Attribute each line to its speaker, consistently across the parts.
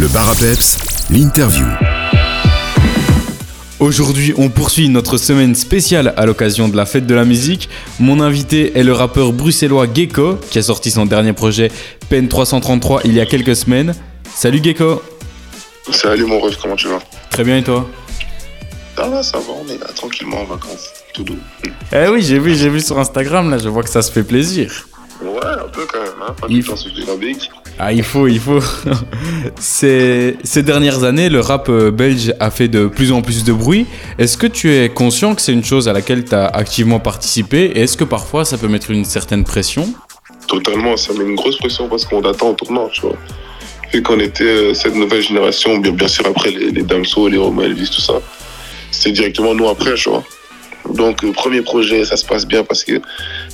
Speaker 1: Le bar l'interview.
Speaker 2: Aujourd'hui, on poursuit notre semaine spéciale à l'occasion de la fête de la musique. Mon invité est le rappeur bruxellois Gecko, qui a sorti son dernier projet Pen 333 il y a quelques semaines. Salut Gecko
Speaker 3: Salut mon rêve, comment tu vas?
Speaker 2: Très bien et toi?
Speaker 3: Ça va, ça va, on est là tranquillement en vacances, tout doux.
Speaker 2: Eh oui, j'ai vu, j'ai vu sur Instagram, là, je vois que ça se fait plaisir.
Speaker 3: Ouais, un peu quand même, hein, pas tout
Speaker 2: Il
Speaker 3: le temps du fabrique.
Speaker 2: Ah, il faut, il faut. ces, dernières années, le rap euh, belge a fait de plus en plus de bruit. Est-ce que tu es conscient que c'est une chose à laquelle tu as activement participé? Et est-ce que parfois ça peut mettre une certaine pression?
Speaker 3: Totalement, ça met une grosse pression parce qu'on attend au tournant, tu vois. Vu qu'on était euh, cette nouvelle génération, bien, sûr après les, les les Roma Elvis, tout ça, c'était directement nous après, tu vois. Donc, premier projet, ça se passe bien parce qu'il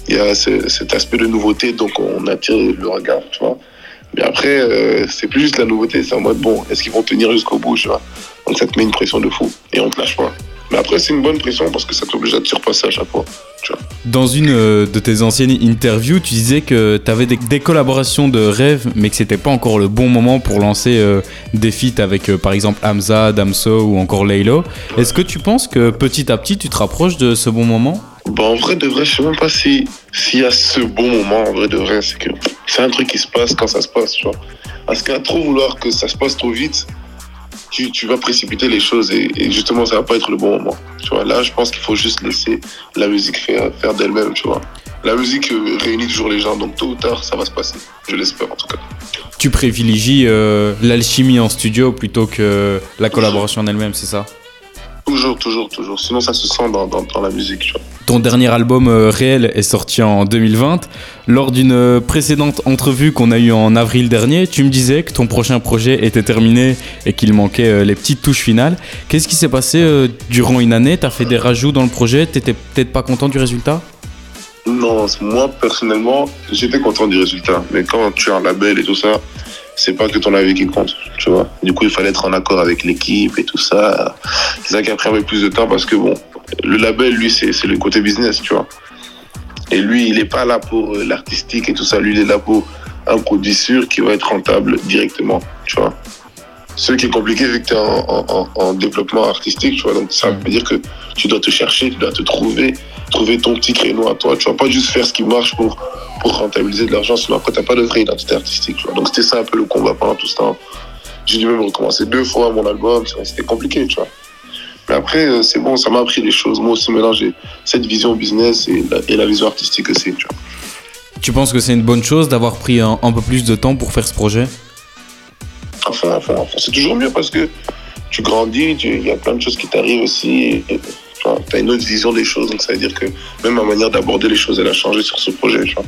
Speaker 3: y a ce- cet aspect de nouveauté, donc on attire le regard, tu vois. Mais après, euh, c'est plus juste la nouveauté, c'est en mode bon, est-ce qu'ils vont tenir jusqu'au bout, tu vois? Donc ça te met une pression de fou et on te lâche pas. Mais après, c'est une bonne pression parce que ça t'oblige à te surpasser à chaque fois.
Speaker 2: Dans une euh, de tes anciennes interviews, tu disais que tu avais des, des collaborations de rêve, mais que c'était pas encore le bon moment pour lancer euh, des feats avec euh, par exemple Hamza, Damso ou encore Laylo. Est-ce que tu penses que petit à petit tu te rapproches de ce bon moment?
Speaker 3: Bah, en vrai de vrai, je sais même pas si s'il y a ce bon moment, en vrai de vrai, c'est que c'est un truc qui se passe quand ça se passe, tu vois. Parce qu'à trop vouloir que ça se passe trop vite, tu, tu vas précipiter les choses et, et justement, ça va pas être le bon moment. Tu vois, là, je pense qu'il faut juste laisser la musique faire, faire d'elle-même, tu vois. La musique euh, réunit toujours les gens, donc tôt ou tard, ça va se passer. Je l'espère, en tout cas.
Speaker 2: Tu privilégies euh, l'alchimie en studio plutôt que la collaboration en elle-même, c'est ça?
Speaker 3: Toujours, toujours, toujours. Sinon, ça se sent dans, dans, dans la musique, tu vois.
Speaker 2: Ton dernier album euh, réel est sorti en 2020. Lors d'une euh, précédente entrevue qu'on a eue en avril dernier, tu me disais que ton prochain projet était terminé et qu'il manquait euh, les petites touches finales. Qu'est-ce qui s'est passé durant une année? T'as fait des rajouts dans le projet? T'étais peut-être pas content du résultat?
Speaker 3: Non, moi personnellement, j'étais content du résultat. Mais quand tu as un label et tout ça, c'est pas que ton avis qui compte, tu vois. Du coup, il fallait être en accord avec l'équipe et tout ça. C'est ça qui a pris un peu plus de temps parce que bon, le label, lui, c'est le côté business, tu vois. Et lui, il est pas là pour euh, l'artistique et tout ça. Lui, il est là pour un produit sûr qui va être rentable directement, tu vois. Ce qui est compliqué vu que tu es en, en- en- en développement artistique, tu vois. Donc, ça veut dire que tu dois te chercher, tu dois te trouver, trouver ton petit créneau à toi. Tu vas pas juste faire ce qui marche pour, pour rentabiliser de l'argent, sinon après, t'as pas de vraie identité artistique, tu vois. Donc, c'était ça un peu le combat pendant tout ce temps. J'ai dû même recommencer deux fois mon album, c'était compliqué, tu vois. Mais après, euh, c'est bon, ça m'a appris des choses. Moi aussi, maintenant, j'ai cette vision business et la, et la vision artistique aussi, tu vois.
Speaker 2: Tu penses que c'est une bonne chose d'avoir pris un, un peu plus de temps pour faire ce projet?
Speaker 3: Fond, à fond. C'est toujours mieux parce que tu grandis, il y a plein de choses qui t'arrivent aussi. et- tu as une autre vision des choses, donc ça veut dire que même ma manière d'aborder les choses, elle a changé sur ce projet. Tu vois.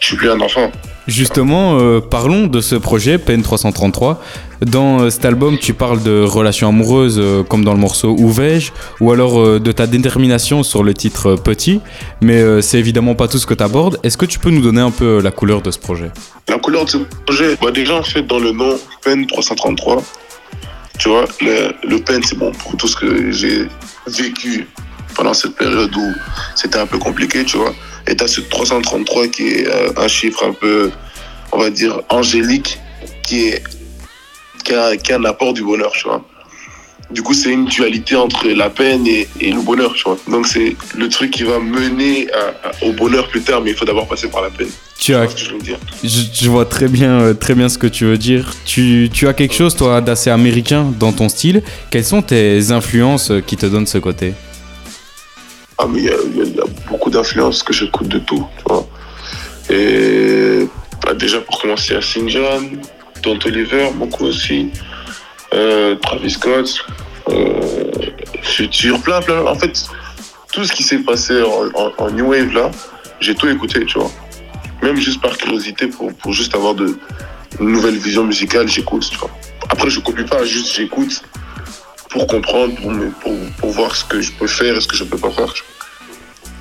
Speaker 3: Je suis plus un enfant.
Speaker 2: Justement, euh, parlons de ce projet, Pen 333. Dans euh, cet album, tu parles de relations amoureuses, euh, comme dans le morceau Où vais-je? Ou alors de ta détermination sur le titre Petit. Mais c'est évidemment pas tout ce que tu abordes. Est-ce que tu peux nous donner un peu la couleur de ce projet?
Speaker 3: La couleur de ce projet, bah déjà en fait dans le nom PEN 333, tu vois, le, le PEN c'est bon pour tout ce que j'ai vécu pendant cette période où c'était un peu compliqué, tu vois. Et t'as ce 333 qui est euh, un chiffre un peu, on va dire, angélique, qui est qui a, qui a un apport du bonheur, tu vois. Du coup, c'est une dualité entre la peine et, et le bonheur, tu vois. Donc, c'est le truc qui va mener à- à- au bonheur plus tard, mais il faut d'abord passer par la peine.
Speaker 2: tu
Speaker 3: Tu
Speaker 2: as,
Speaker 3: je veux dire?
Speaker 2: Je, je vois très bien, euh, très bien ce que tu veux dire. Tu, tu as quelque chose, toi, d'assez américain dans ton style. Quelles sont tes influences euh, qui te donnent ce côté?
Speaker 3: Ah, mais il y a, beaucoup d'influences que j'écoute de tout, tu vois. Et bah, déjà, pour commencer, à Saint John, Don Oliver, beaucoup aussi. Euh, Travis Scott, euh, Future, plein, plein. En fait, tout ce qui s'est passé en, New Wave, là, j'ai tout écouté, tu vois. Même juste par curiosité, pour, pour juste avoir de, une nouvelle vision musicale, j'écoute, tu vois. Après, je copie pas, juste j'écoute pour comprendre, pour, me- pour, pour voir ce que je peux faire et ce que je peux pas faire.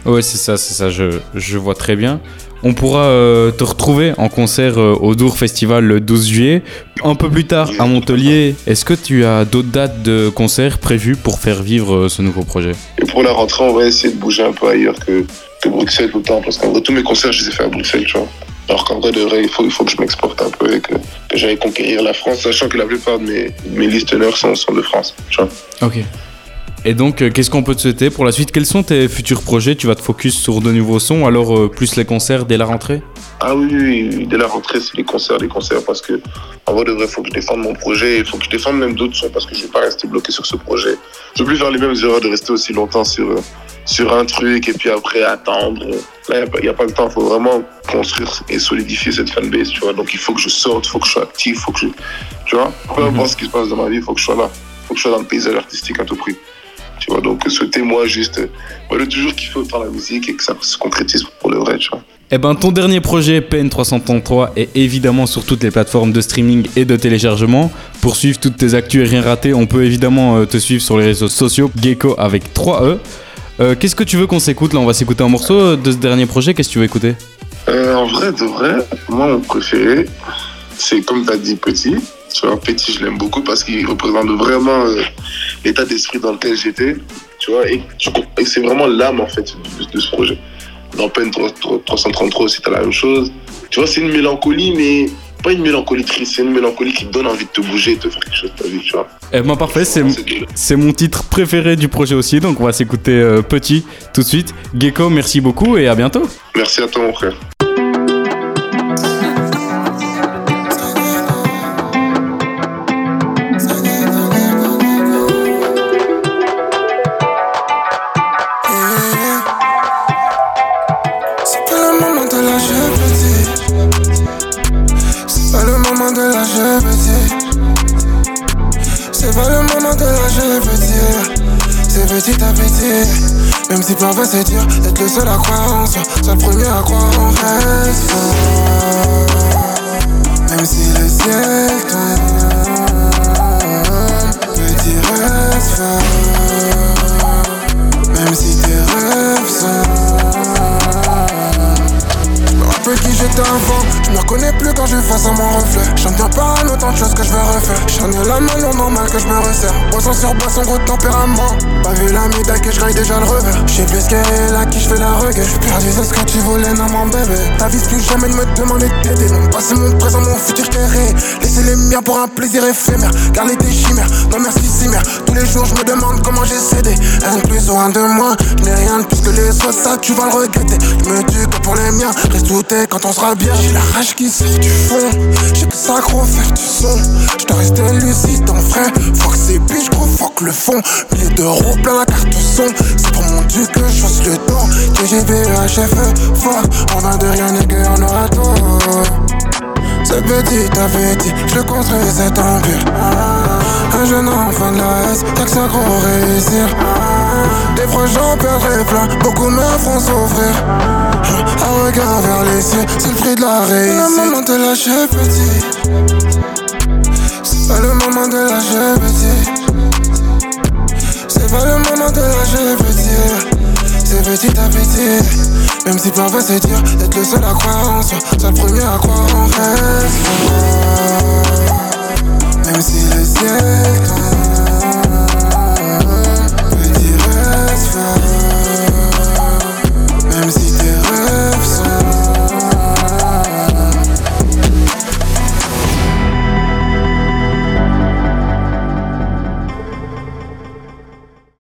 Speaker 2: Ouais, c'est ça, c'est ça, je, je vois très bien. On pourra euh, te retrouver en concert euh, au Dour Festival le 12 juillet. Un peu plus tard à Montpellier, est-ce que tu as d'autres dates de concerts prévues pour faire vivre euh, ce nouveau projet?
Speaker 3: Et pour la rentrée, on va essayer de bouger un peu ailleurs que, que Bruxelles tout le temps. Parce qu'en vrai, tous mes concerts, je les ai fait à Bruxelles, tu vois. Alors qu'en vrai, de vrai, il faut, il faut que je m'exporte un peu et que, que j'aille conquérir la France, sachant que la plupart de mes, mes listeners sont, sont de France. Tu vois.
Speaker 2: Ok. Et donc, euh, qu'est-ce qu'on peut te souhaiter pour la suite? Quels sont tes futurs projets? Tu vas te focus sur de nouveaux sons, alors euh, plus les concerts dès la rentrée?
Speaker 3: Ah oui, oui, oui, dès la rentrée, c'est les concerts, les concerts, parce que en vrai, de vrai, il faut que je défende mon projet, il faut que je défende même d'autres sons, parce que je vais pas rester bloqué sur ce projet. Je veux plus faire les mêmes erreurs de rester aussi longtemps sur, euh, sur un truc et puis après attendre. Là, il n'y a, pas le temps, il faut vraiment construire et solidifier cette fanbase, tu vois. Donc, il faut que je sorte, il faut que je sois actif, il faut que je. Tu vois, peu importe ce qui se passe dans ma vie, il faut que je sois là. Il faut que je sois dans le paysage artistique à tout prix. Tu vois, donc souhaitez-moi juste, moi, de toujours kiffer autant la musique et que ça se concrétise pour le vrai, tu vois.
Speaker 2: Eh ben, ton dernier projet, PN 333, est évidemment sur toutes les plateformes de streaming et de téléchargement. Pour suivre toutes tes actus et rien rater, on peut évidemment euh, te suivre sur les réseaux sociaux, Gecko avec 3 E. Euh, Qu'est-ce que tu veux qu'on s'écoute Là, on va s'écouter un morceau de ce dernier projet. Qu'est-ce que tu veux écouter
Speaker 3: Euh, en vrai, de vrai, moi, mon préféré, c'est comme tu as dit, Petit. Tu vois, Petit, je l'aime beaucoup parce qu'il représente vraiment euh, l'état d'esprit dans lequel j'étais. Tu vois, et, c'est vraiment l'âme, en fait, de, ce projet. Dans Pen 333 aussi, t'as la même chose. Tu vois, c'est une mélancolie, mais pas une mélancolie triste, c'est une mélancolie qui te donne envie de te bouger et de faire quelque chose de ta vie, tu vois.
Speaker 2: Eh ben, parfait, c'est mon titre préféré du projet aussi. Donc, on va s'écouter euh, Petit tout de suite. Gecko, merci beaucoup et à bientôt.
Speaker 3: Merci à toi, mon frère.
Speaker 4: Petit à petit. Même si parfois c'est dur d'être le seul à croire en soi. Soit le premier à croire en reste j'étais avant, je me reconnais plus quand je face à mon reflet. J'en tiens pas à autant de choses que je vais refaire. J'en ai la main normal que je me resserre. Boisson sur boisson, gros tempérament. Pas vu la médaille que je gagne déjà le revers. J'sais plus ce qu'elle là, qui je fais la reggae. J'suis perdu, c'est ce que tu voulais, non, mon bébé. T'avises plus jamais de me demander de t'aider. Mon mon présent, mon futur terré. Laissez les miens pour un plaisir éphémère. Car l'été chimère, non merci chimère. Tous les jours, je me demande comment j'ai cédé. Un plus ou un de moins, je n'ai rien de plus que les autres, ça tu vas le regretter. Je me tue que pour les miens, reste est quand on J'ai la rage qui sort du fond, j'ai que ça gros faire du son. Je dois rester lucide en vrai, fuck ces biches gros, fuck le fond. Milliers d'euros plein la carte son, c'est pour mon dieu que je fasse le temps. TGB, HFE, fort, on va de rien et on aura tout. Ce petit à petit, je le construis cet empire. Un jeune enfant de la S, t'as que ça gros réussir. Des proches j'en perdrai plein, beaucoup me feront souffrir. Un regard vers les cieux, c'est le prix de la réussite. Le moment de lâcher petit. C'est pas le moment de lâcher petit. C'est pas le moment de lâcher petit. C'est petit à petit. Même si parfois c'est dur d'être le seul à croire en soi. Soit le premier à croire en reste fort. Même si le ciel tombe.